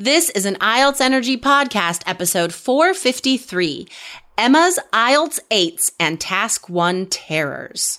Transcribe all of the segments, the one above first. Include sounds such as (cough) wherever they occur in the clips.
This is an IELTS Energy Podcast, episode 453 Emma's IELTS 8s and Task 1 Terrors.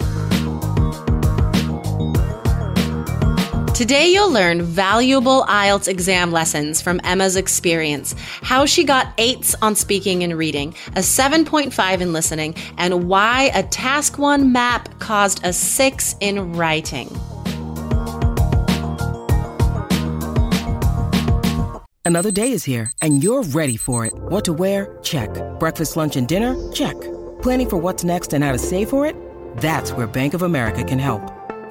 Today, you'll learn valuable IELTS exam lessons from Emma's experience, how she got eights on speaking and reading, a 7.5 in listening, and why a Task 1 map caused a 6 in writing. Another day is here, and you're ready for it. What to wear? Check. Breakfast, lunch, and dinner? Check. Planning for what's next and how to save for it? That's where Bank of America can help.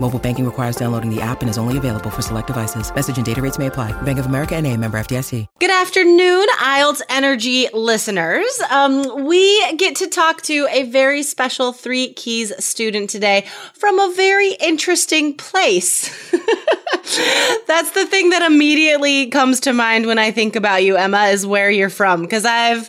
Mobile banking requires downloading the app and is only available for select devices. Message and data rates may apply. Bank of America and a member FDIC. Good afternoon, IELTS Energy listeners. Um, we get to talk to a very special Three Keys student today from a very interesting place. (laughs) That's the thing that immediately comes to mind when I think about you, Emma, is where you're from. Because I've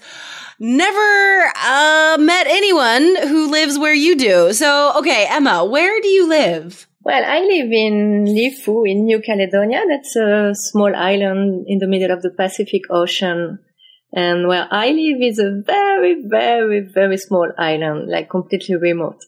never uh, met anyone who lives where you do. So, okay, Emma, where do you live? Well, I live in Lifu in New Caledonia. That's a small island in the middle of the Pacific Ocean. And where I live is a very, very, very small island, like completely remote.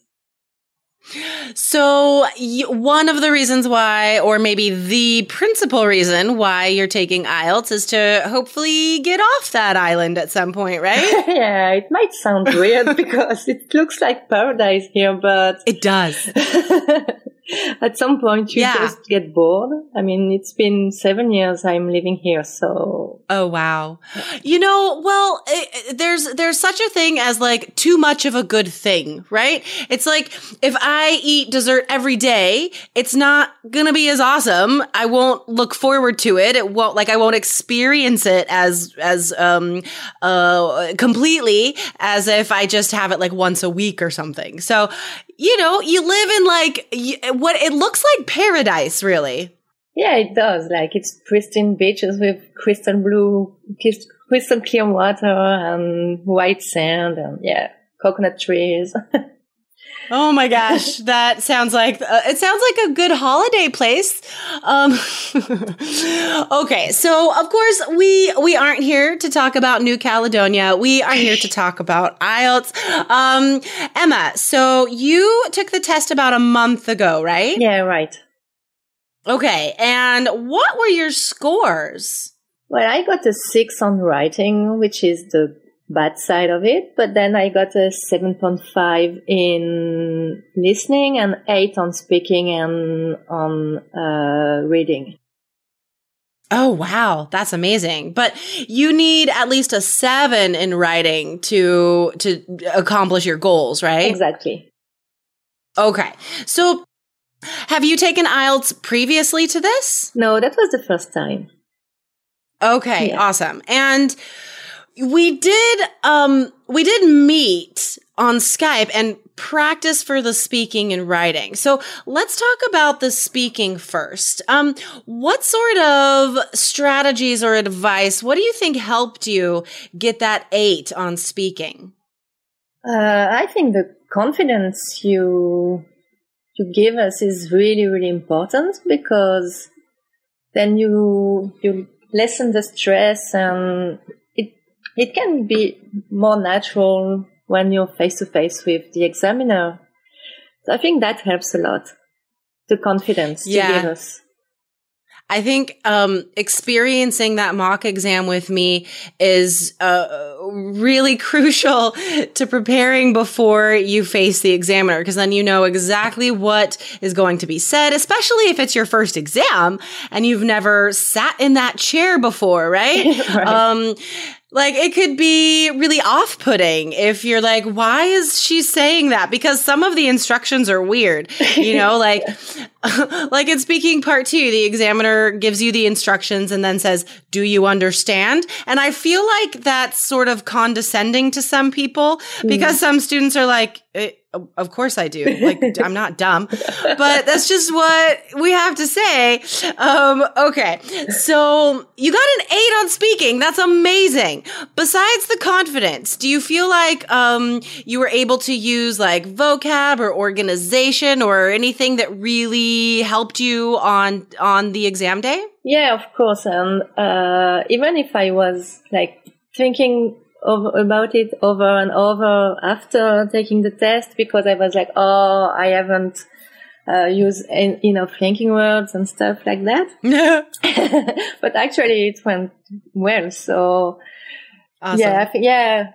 So, one of the reasons why, or maybe the principal reason why you're taking IELTS is to hopefully get off that island at some point, right? (laughs) yeah, it might sound weird (laughs) because it looks like paradise here, but it does. (laughs) (laughs) at some point you yeah. just get bored. I mean, it's been seven years I'm living here, so. Oh, wow. You know, well, it, there's, there's such a thing as like too much of a good thing, right? It's like if I eat dessert every day, it's not gonna be as awesome. I won't look forward to it. It won't, like, I won't experience it as, as, um, uh, completely as if I just have it like once a week or something. So, you know, you live in like, what it looks like paradise, really. Yeah, it does. Like it's pristine beaches with crystal blue, crystal clear water and white sand and yeah, coconut trees. (laughs) Oh my gosh, that sounds like uh, it sounds like a good holiday place. Um, (laughs) okay, so of course we we aren't here to talk about New Caledonia. We are here to talk about IELTS. Um, Emma, so you took the test about a month ago, right? Yeah, right. Okay, and what were your scores? Well, I got a six on writing, which is the bad side of it. But then I got a 7.5 in listening and 8 on speaking and on uh, reading. Oh, wow. That's amazing. But you need at least a seven in writing to, to accomplish your goals, right? Exactly. Okay. So have you taken IELTS previously to this? No, that was the first time. Okay. Yeah. Awesome. And we did um we did meet on Skype and practice for the speaking and writing. So let's talk about the speaking first. Um what sort of strategies or advice what do you think helped you get that 8 on speaking? Uh, I think the confidence you you give us is really really important because then you you lessen the stress and it can be more natural when you're face to face with the examiner. So I think that helps a lot. The confidence yeah. to give us. I think um, experiencing that mock exam with me is uh, really (laughs) crucial to preparing before you face the examiner because then you know exactly what is going to be said, especially if it's your first exam and you've never sat in that chair before, right? (laughs) Right. Um, like it could be really off putting if you're like, why is she saying that? Because some of the instructions are weird, you know, (laughs) like, (laughs) like in speaking part two, the examiner gives you the instructions and then says, do you understand? And I feel like that's sort of condescending to some people because some students are like, "Eh, of course I do. Like, (laughs) I'm not dumb, but that's just what we have to say. Um, okay. So you got an eight on speaking. That's amazing. Besides the confidence, do you feel like, um, you were able to use like vocab or organization or anything that really helped you on, on the exam day? Yeah, of course. And uh, even if I was like thinking over, about it over and over after taking the test, because I was like, oh, I haven't uh, used en- enough linking words and stuff like that. (laughs) (laughs) but actually, it went well. So Awesome. yeah, I think yeah,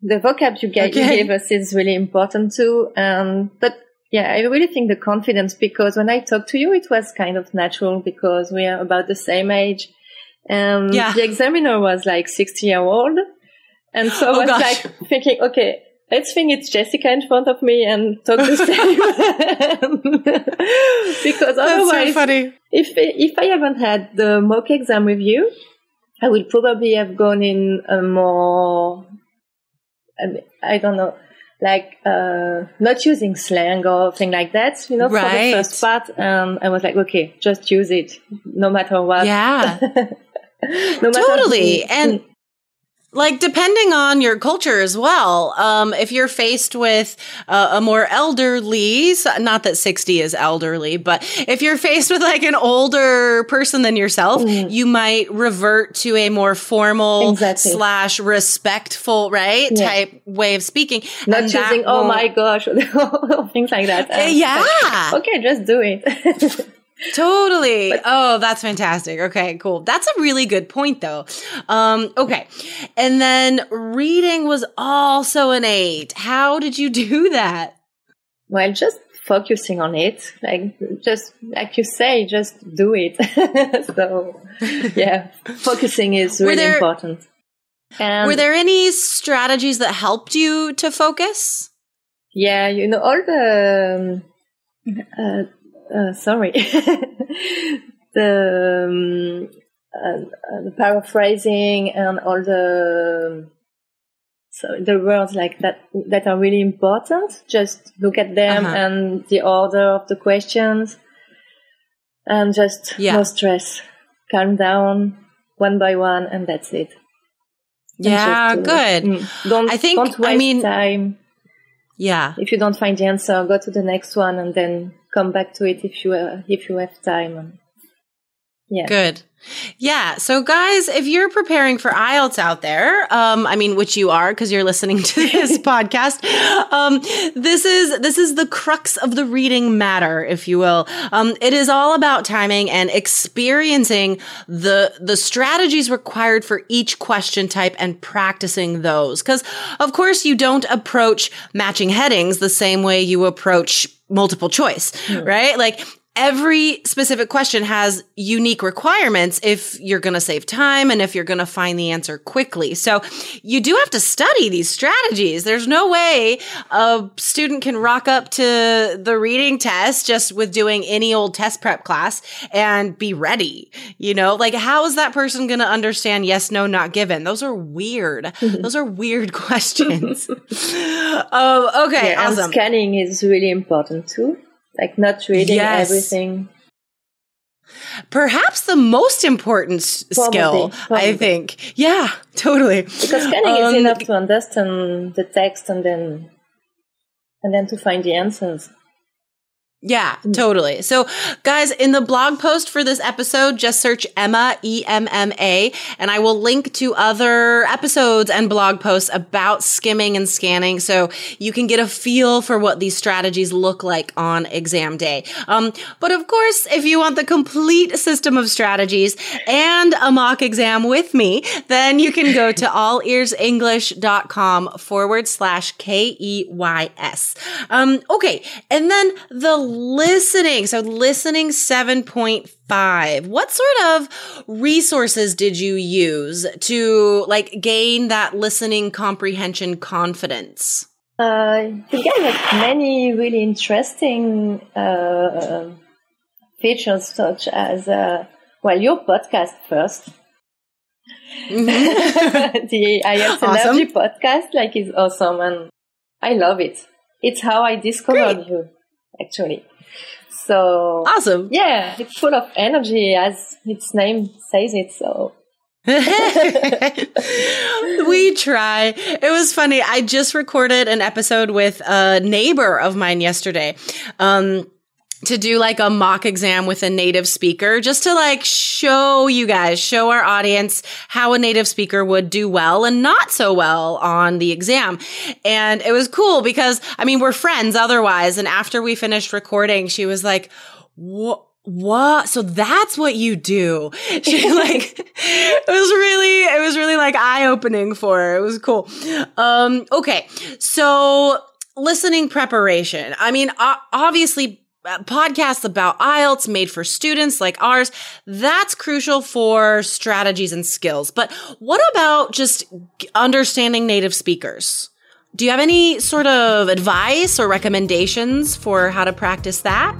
the vocab you get you gave us is really important too. Um, but yeah, I really think the confidence because when I talked to you, it was kind of natural because we are about the same age. And Yeah. the examiner was like 60 year old. And so I Oh, was like thinking, okay, let's think it's Jessica in front of me and talk to (laughs) same. (laughs) because so otherwise, funny. if if I haven't had the mock exam with you, I would probably have gone in a more, I, don't know, like uh, not using slang or thing like that, you know, for the first part. And I was like, okay, just use it, no matter what. Yeah. (laughs) no matter Totally. And like depending on your culture as well um if you're faced with uh, a more elderly not that 60 is elderly but if you're faced with like an older person than yourself you might revert to a more formal Mm. Exactly. slash respectful right Yeah. type way of speaking not And that using, oh my gosh, (laughs) things like that. And yeah (laughs) okay, just do it. (laughs) Totally. oh, that's fantastic. Okay, cool. That's a really good point though. Um, okay. And then reading was also an eight. How did you (laughs) do that? Well, just focusing on it, like just like you say, just do it. (laughs) so, yeah, focusing is really there- important. And Were there any strategies that helped you to focus? yeah, you know all the um, uh, uh, sorry, (laughs) the um, uh, uh, the paraphrasing and all the so the words like that that are really important. Just look at them Uh-huh. and the order of the questions, and just Yeah. no stress, calm down one by one, and that's it. Yeah, do it. good. Mm. Don't I think- don't I waste mean- time. Yeah. If you don't find the answer, go to the next one and then come back to it if you uh, if you have time. Yeah, Good. Yeah. So, guys, if you're preparing for IELTS out there, um, I mean, which you are because you're listening to (laughs) this podcast, um, this is this is the crux of the reading matter, if you will. Um, it is all about timing and experiencing the the strategies required for each question type and practicing those. Because, of course, you don't approach matching headings the same way you approach multiple choice, right? Like every specific question has unique requirements if you're going to save time and if you're going to find the answer quickly. So you do have to study these strategies. There's no way a student can rock up to the reading test just with doing any old test prep class and be ready. You know, like how is that person going to understand yes, no, not given? Those are weird. (laughs) Those are weird questions. (laughs) oh, okay. yeah, and scanning is really important too. Like not reading Yes. everything. Perhaps the most important Probably, skill, probably. I think. Yeah, (laughs) totally. Because scanning is Um, enough to understand the text and then and then to find the answers. Yeah, totally. So, guys, in the blog post for this episode, just search Emma, E M M A, and I will link to other episodes and blog posts about skimming and scanning so you can get a feel for what these strategies look like on exam day. Um, but of course, if you want the complete system of strategies and a mock exam with me, then you can go to (laughs) allearsenglish.com forward slash K E Y S. Um, okay. And then the listening. So listening 7.5. What sort of resources did you use to like gain that listening comprehension confidence? Uh, get many really interesting uh, features such as, uh, well, your podcast 1st mm-hmm. (laughs) the IELTS awesome. Energy podcast, like, is awesome and I love it. It's how I discovered Great. you actually. So awesome. Yeah, it's full of energy as its name says it. So (laughs) we try. It was funny. I just recorded an episode with a neighbor of mine yesterday. Um, to do like a mock exam with a native speaker just to like show you guys, show our audience how a native speaker would do well and not so well on the exam. And it was cool because I mean, we're friends otherwise. And after we finished recording, she was like, what? What? So that's what you do. (laughs) She like, it was really, it was really like eye opening for her. It was cool. Um, okay. So listening preparation. I mean, obviously Uh, podcasts about IELTS made for students like ours, that's crucial for strategies and skills. But what about just understanding native speakers? Do you have any sort of advice or recommendations for how to practice that?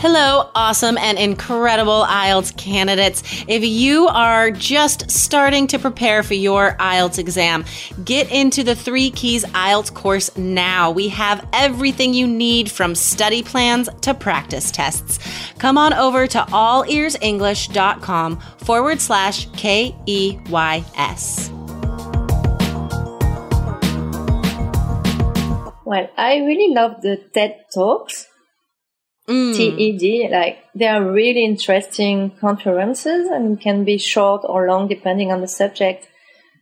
Hello, awesome and incredible IELTS candidates. If you are just starting to prepare for your IELTS exam, get into the Three Keys IELTS course now. We have everything you need from study plans to practice tests. Come on over to allearsenglish.com forward slash K E Y S. Well, I really love the TED Talks mm. TED. Like they are really interesting conferences and can be short or long depending on the subject.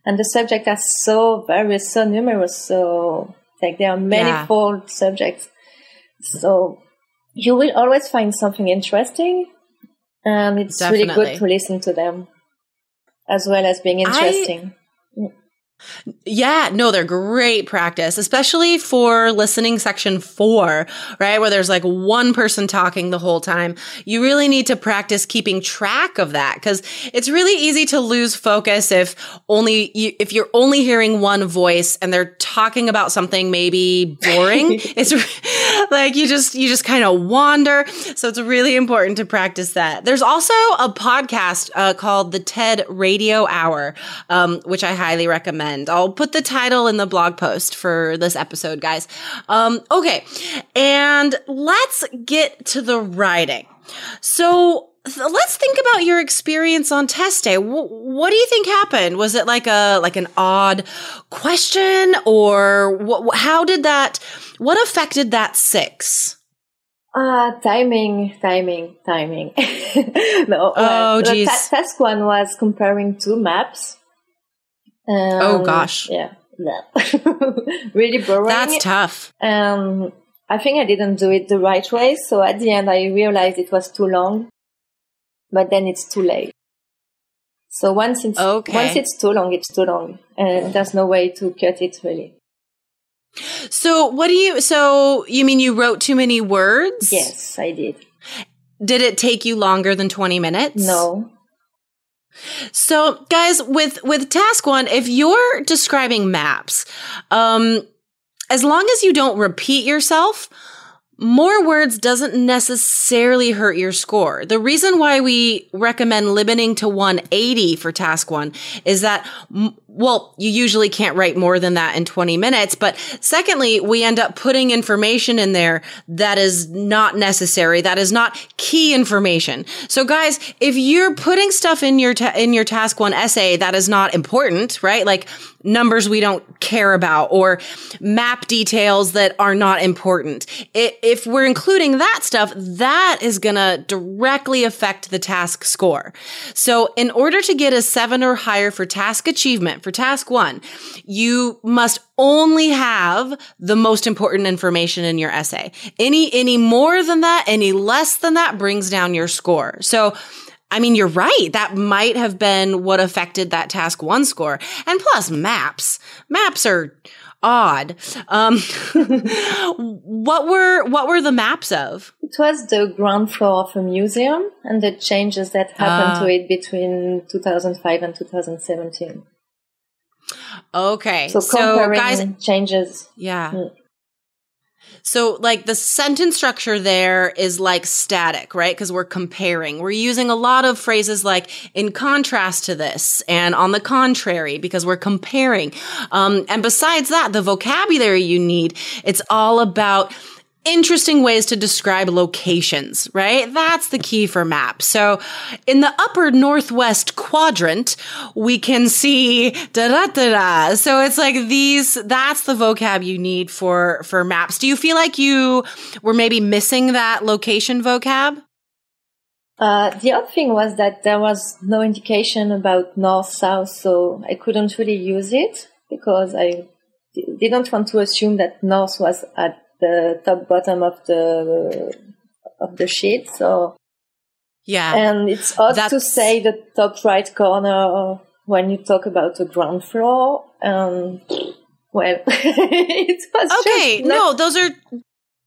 And the subjects are so various, so numerous. So like there are manifold yeah. subjects. So you will always find something interesting. And it's Definitely. really good to listen to them as well as being interesting. I, yeah, no, they're great practice, especially for listening section four, right? Where there's like one person talking the whole time. You really need to practice keeping track of that because it's really easy to lose focus if only you, if you're only hearing one voice and they're talking about something maybe boring. (laughs) it's (laughs) like you just, you just kind of wander. So it's really important to practice that. There's also a podcast uh, called the TED Radio Hour, um, which I highly recommend. I'll put the title in the blog post for this episode, guys. Um, okay. And let's get to the writing. So let's think about your experience on test day. what do you think happened? Was it like a like an odd question, or how did that? What affected that six? Uh, timing, timing, timing. (laughs) no, oh, geez. The t- task one was comparing two maps um, oh gosh. Yeah. (laughs) really boring. That's tough. Um, I think I didn't do it the right way. So at the end, I realized it was too long, but then it's too late. So once it's, okay. once it's too long, it's too long and there's no way to cut it really. So what do you, so you mean you wrote too many words? Yes, I did. Did it take you longer than 20 minutes? No. So, guys, with with task one, if you're describing maps, um, as long as you don't repeat yourself, more words doesn't necessarily hurt your score. The reason why we recommend limiting to 180 for task one is that m- well, you usually can't write more than that in 20 minutes. But secondly, we end up putting information in there that is not necessary. That is not key information. So guys, if you're putting stuff in your, ta- in your task one essay that is not important, right? Like numbers we don't care about or map details that are not important. If we're including that stuff, that is going to directly affect the task score. So in order to get a seven or higher for task achievement, for task one, you must only have the most important information in your essay. Any, any more than that, any less than that brings down your score. So I mean, you're right. That might have been what affected that task one score. And plus maps. Maps are odd. Um, (laughs) what were, what were the maps of? It was the ground floor of a museum and the changes that happened uh, to ah. it between 2005 and 2017. Okay. So so guys, changes. Yeah. Mm. So like the sentence structure there is like static, right? Because we're comparing. We're using a lot of phrases like in contrast to this and on the contrary because we're comparing. Um, and besides that, the vocabulary you need, it's all about interesting ways to describe locations, right? That's the key for maps. So in the upper northwest quadrant, we can see da da da da. So it's like these, that's the vocab you need for, for maps. Do you feel like you were maybe missing that location vocab? Uh, the other thing was that there was no indication about north south, so I couldn't really use it because I didn't want to assume that north was at the top bottom of the of the sheet. So yeah, and it's odd That's... to say the top right corner when you talk about the ground floor. Um, well, (laughs) it was okay. no, those are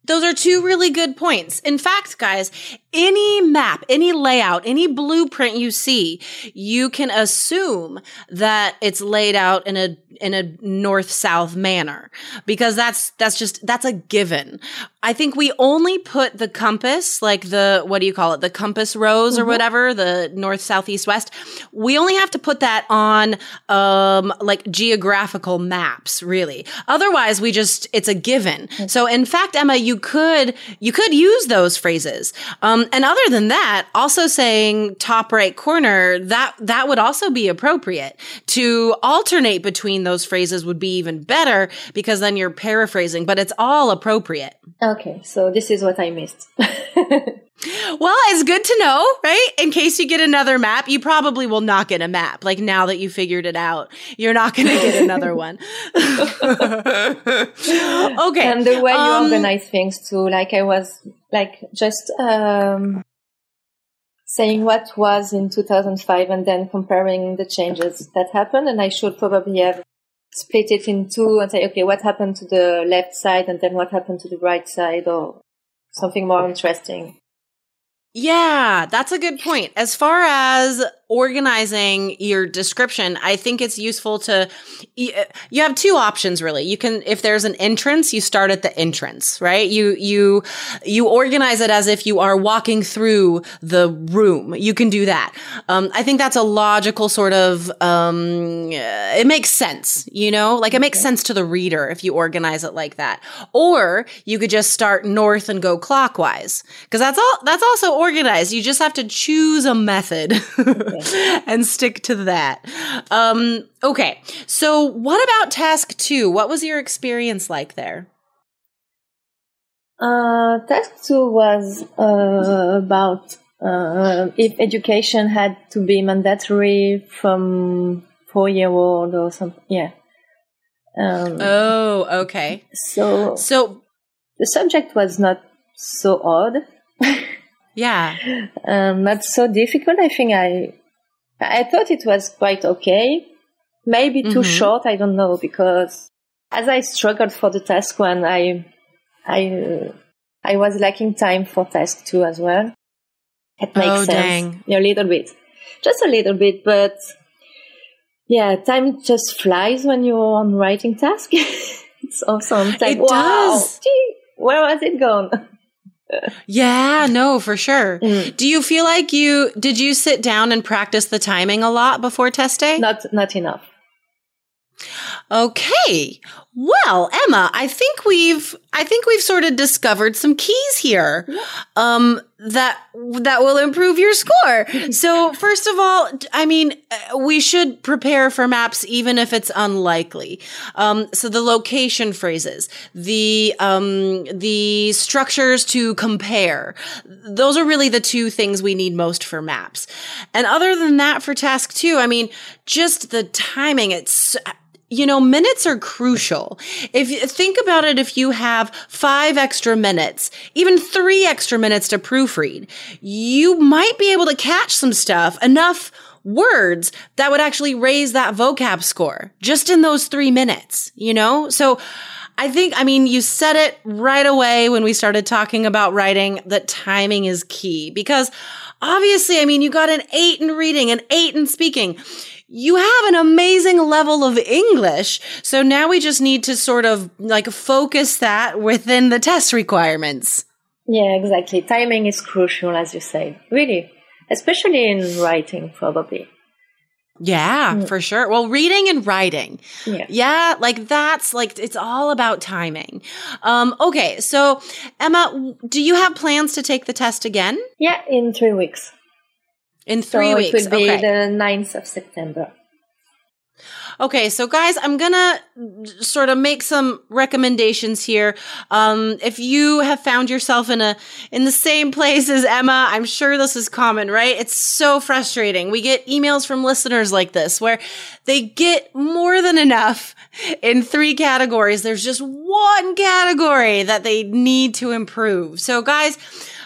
those are two really good points. In fact, guys, any map, any layout, any blueprint you see, you can assume that it's laid out in a in a north south manner because that's that's just that's a given. I think we only put the compass, like the what do you call it, the compass rose mm-hmm. or whatever, the north south east west. We only have to put that on um like geographical maps, really. Otherwise, we just it's a given. So in fact, Emma, you could you could use those phrases. Um, and other than that, also saying top right corner, that, that would also be appropriate. To alternate between those phrases would be even better because then you're paraphrasing, but it's all appropriate. Okay. So this is what I missed. (laughs) Well, it's good to know, right? In case you get another map, you probably will not get a map. Like now that you figured it out, you're not going to get another (laughs) one. (laughs) okay. And the way you um, organize things too, like I was like just, um, saying what was in 2005 and then comparing the changes that happened. And I should probably have split it in two and say, okay, what happened to the left side and then what happened to the right side or something more interesting. Yeah, that's a good point. As far as organizing your description, I think it's useful to, you have two options really. You can, if there's an entrance, you start at the entrance, right? You, you, you organize it as if you are walking through the room. You can do that. Um, I think that's a logical sort of, um, it makes sense, you know, like it makes sense to the reader if you organize it like that. Or you could just start north and go clockwise. Cause that's all, that's also organized. You just have to choose a method. (laughs) Okay. (laughs) and stick to that. Um, okay. So, what about task two? What was your experience like there? Uh, task two was uh, about uh, if education had to be mandatory from four year old or something. Yeah. Um, oh, okay. So, so the subject was not so odd. (laughs) yeah. Um, not so difficult. I think I I thought it was quite okay. Maybe too mm-hmm. short. I don't know because as I struggled for the task one, I, I, I was lacking time for task two as well. It makes oh, sense. Yeah, a little bit, just a little bit, but yeah, time just flies when you're on writing task. (laughs) it's awesome. It's like, it wow, does. Gee, where has it gone? (laughs) yeah, no, for sure. Mm. Do you feel like you did you sit down and practice the timing a lot before test day? Not not enough. Okay. Well, Emma, I think we've I think we've sort of discovered some keys here. Um that that will improve your score. (laughs) so, first of all, I mean, uh, we should prepare for maps even if it's unlikely. Um so the location phrases, the um the structures to compare. Those are really the two things we need most for maps. And other than that for task 2, I mean, just the timing it's you know, minutes are crucial. If you think about it, if you have five extra minutes, even three extra minutes to proofread, you might be able to catch some stuff, enough words that would actually raise that vocab score just in those three minutes, you know? So I think, I mean, you said it right away when we started talking about writing that timing is key because obviously, I mean, you got an eight in reading, an eight in speaking you have an amazing level of English. So now we just need to sort of like focus that within the test requirements. Yeah, exactly. Timing is crucial, as you say. Really. Especially in writing, probably. Yeah, mm. for sure. Well, reading and writing. Yeah. Yeah, like that's like it's all about timing. Um okay, so Emma, do you have plans to take the test again? Yeah, in 3 weeks. In three so weeks. It would be okay. the 9th of September. Okay, so guys, I'm gonna sort of make some recommendations here. Um, if you have found yourself in a in the same place as Emma, I'm sure this is common, right? It's so frustrating. We get emails from listeners like this where they get more than enough in three categories. There's just one category that they need to improve. So, guys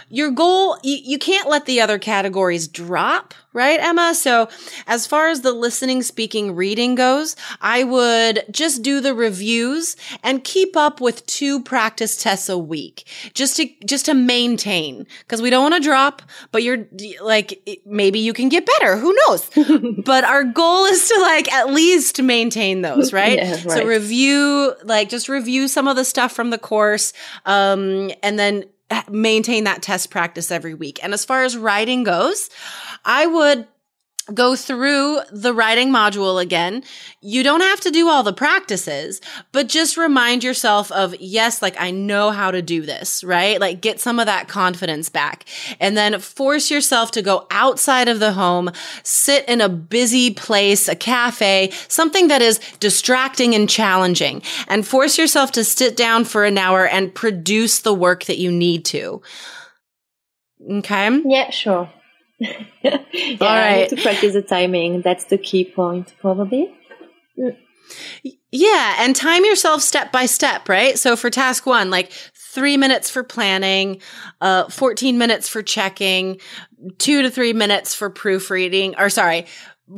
your goal, you, you can't let the other categories drop, right, Emma? So as far as the listening, speaking, reading goes, I would just do the reviews and keep up with two practice tests a week just to, just to maintain because we don't want to drop, but you're like, maybe you can get better. Who knows? (laughs) but our goal is to like at least maintain those, right? yeah, right? So review, like just review some of the stuff from the course. Um, and then maintain that test practice every week. And as far as writing goes, I would go through the writing module again. You don't have to do all the practices, but just remind yourself of, yes, like I know how to do this, right? Like get some of that confidence back and then force yourself to go outside of the home, sit in a busy place, a cafe, something that is distracting and challenging and force yourself to sit down for an hour and produce the work that you need to. Okay. Yeah, sure. Yeah, All right. I need to practice the timing. That's the key point, probably. Yeah, and time yourself step by step, right? So for task one, like three minutes for planning, uh, 14 minutes for checking, two to three minutes for proofreading, or sorry,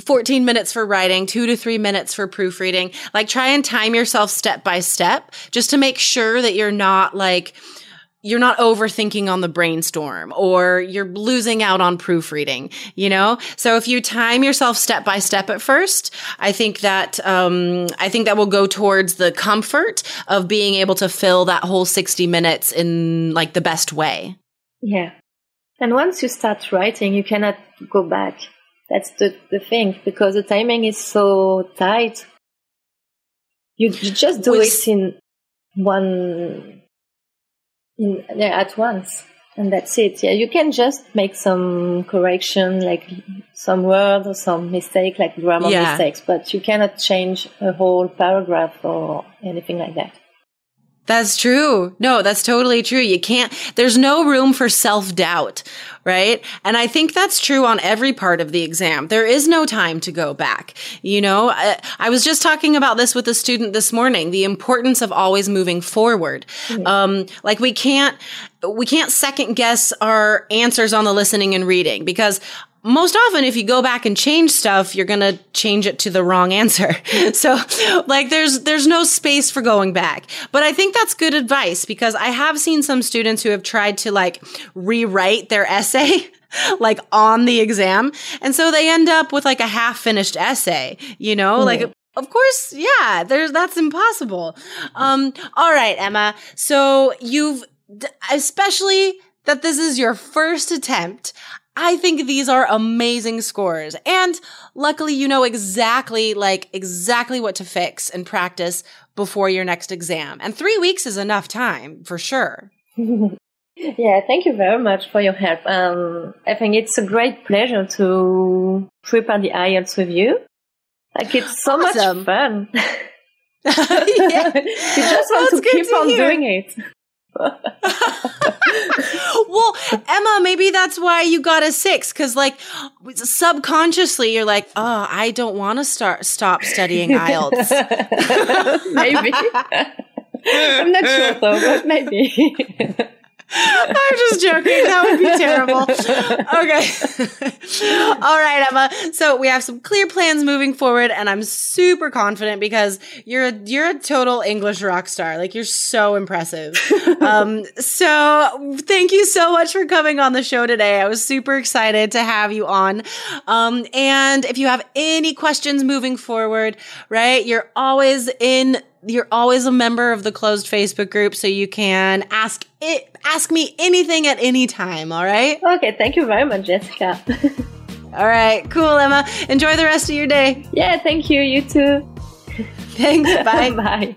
14 minutes for writing, two to three minutes for proofreading. Like try and time yourself step by step just to make sure that you're not like, you're not overthinking on the brainstorm or you're losing out on proofreading, you know? So if you time yourself step by step at first, I think that, um, I think that will go towards the comfort of being able to fill that whole 60 minutes in like the best way. Yeah. And once you start writing, you cannot go back. That's the, the thing because the timing is so tight. You, you just do With, it in one in, yeah, at once. And that's it. Yeah, you can just make some correction, like some word or some mistake, like grammar yeah. mistakes, but you cannot change a whole paragraph or anything like that. That's true. No, that's totally true. You can't, there's no room for self doubt, right? And I think that's true on every part of the exam. There is no time to go back. You know, I, I was just talking about this with a student this morning, the importance of always moving forward. Mm-hmm. Um, like we can't, we can't second guess our answers on the listening and reading because most often if you go back and change stuff you're going to change it to the wrong answer (laughs) so like there's there's no space for going back but i think that's good advice because i have seen some students who have tried to like rewrite their essay (laughs) like on the exam and so they end up with like a half finished essay you know mm. like of course, yeah, there's that's impossible. Um all right, Emma. So you've especially that this is your first attempt. I think these are amazing scores. And luckily, you know exactly, like, exactly what to fix and practice before your next exam. And three weeks is enough time for sure. (laughs) yeah, thank you very much for your help. Um, I think it's a great pleasure to prepare the IELTS with you. Like, it's so awesome. much fun. (laughs) yeah. (laughs) you just want to keep to on hear. doing it. (laughs) well, Emma, maybe that's why you got a six because, like, subconsciously, you're like, "Oh, I don't want to start stop studying IELTS." (laughs) maybe. (laughs) I'm not sure though, but maybe. I'm just joking. That would be terrible. Okay. All right, Emma. So we have some clear plans moving forward, and I'm super confident because you're a, you're a total English rock star. Like you're so impressive. um, so thank you so much for coming on the show today. I was super excited to have you on. Um, and if you have any questions moving forward, right, you're always in you're always a member of the closed Facebook group, so you can ask it, ask me anything at any time. All right. Okay. Thank you very much, Jessica. (laughs) all right. Cool, Emma. Enjoy the rest of your day. Yeah. Thank you. You too. Thanks. (laughs) Bye. Bye.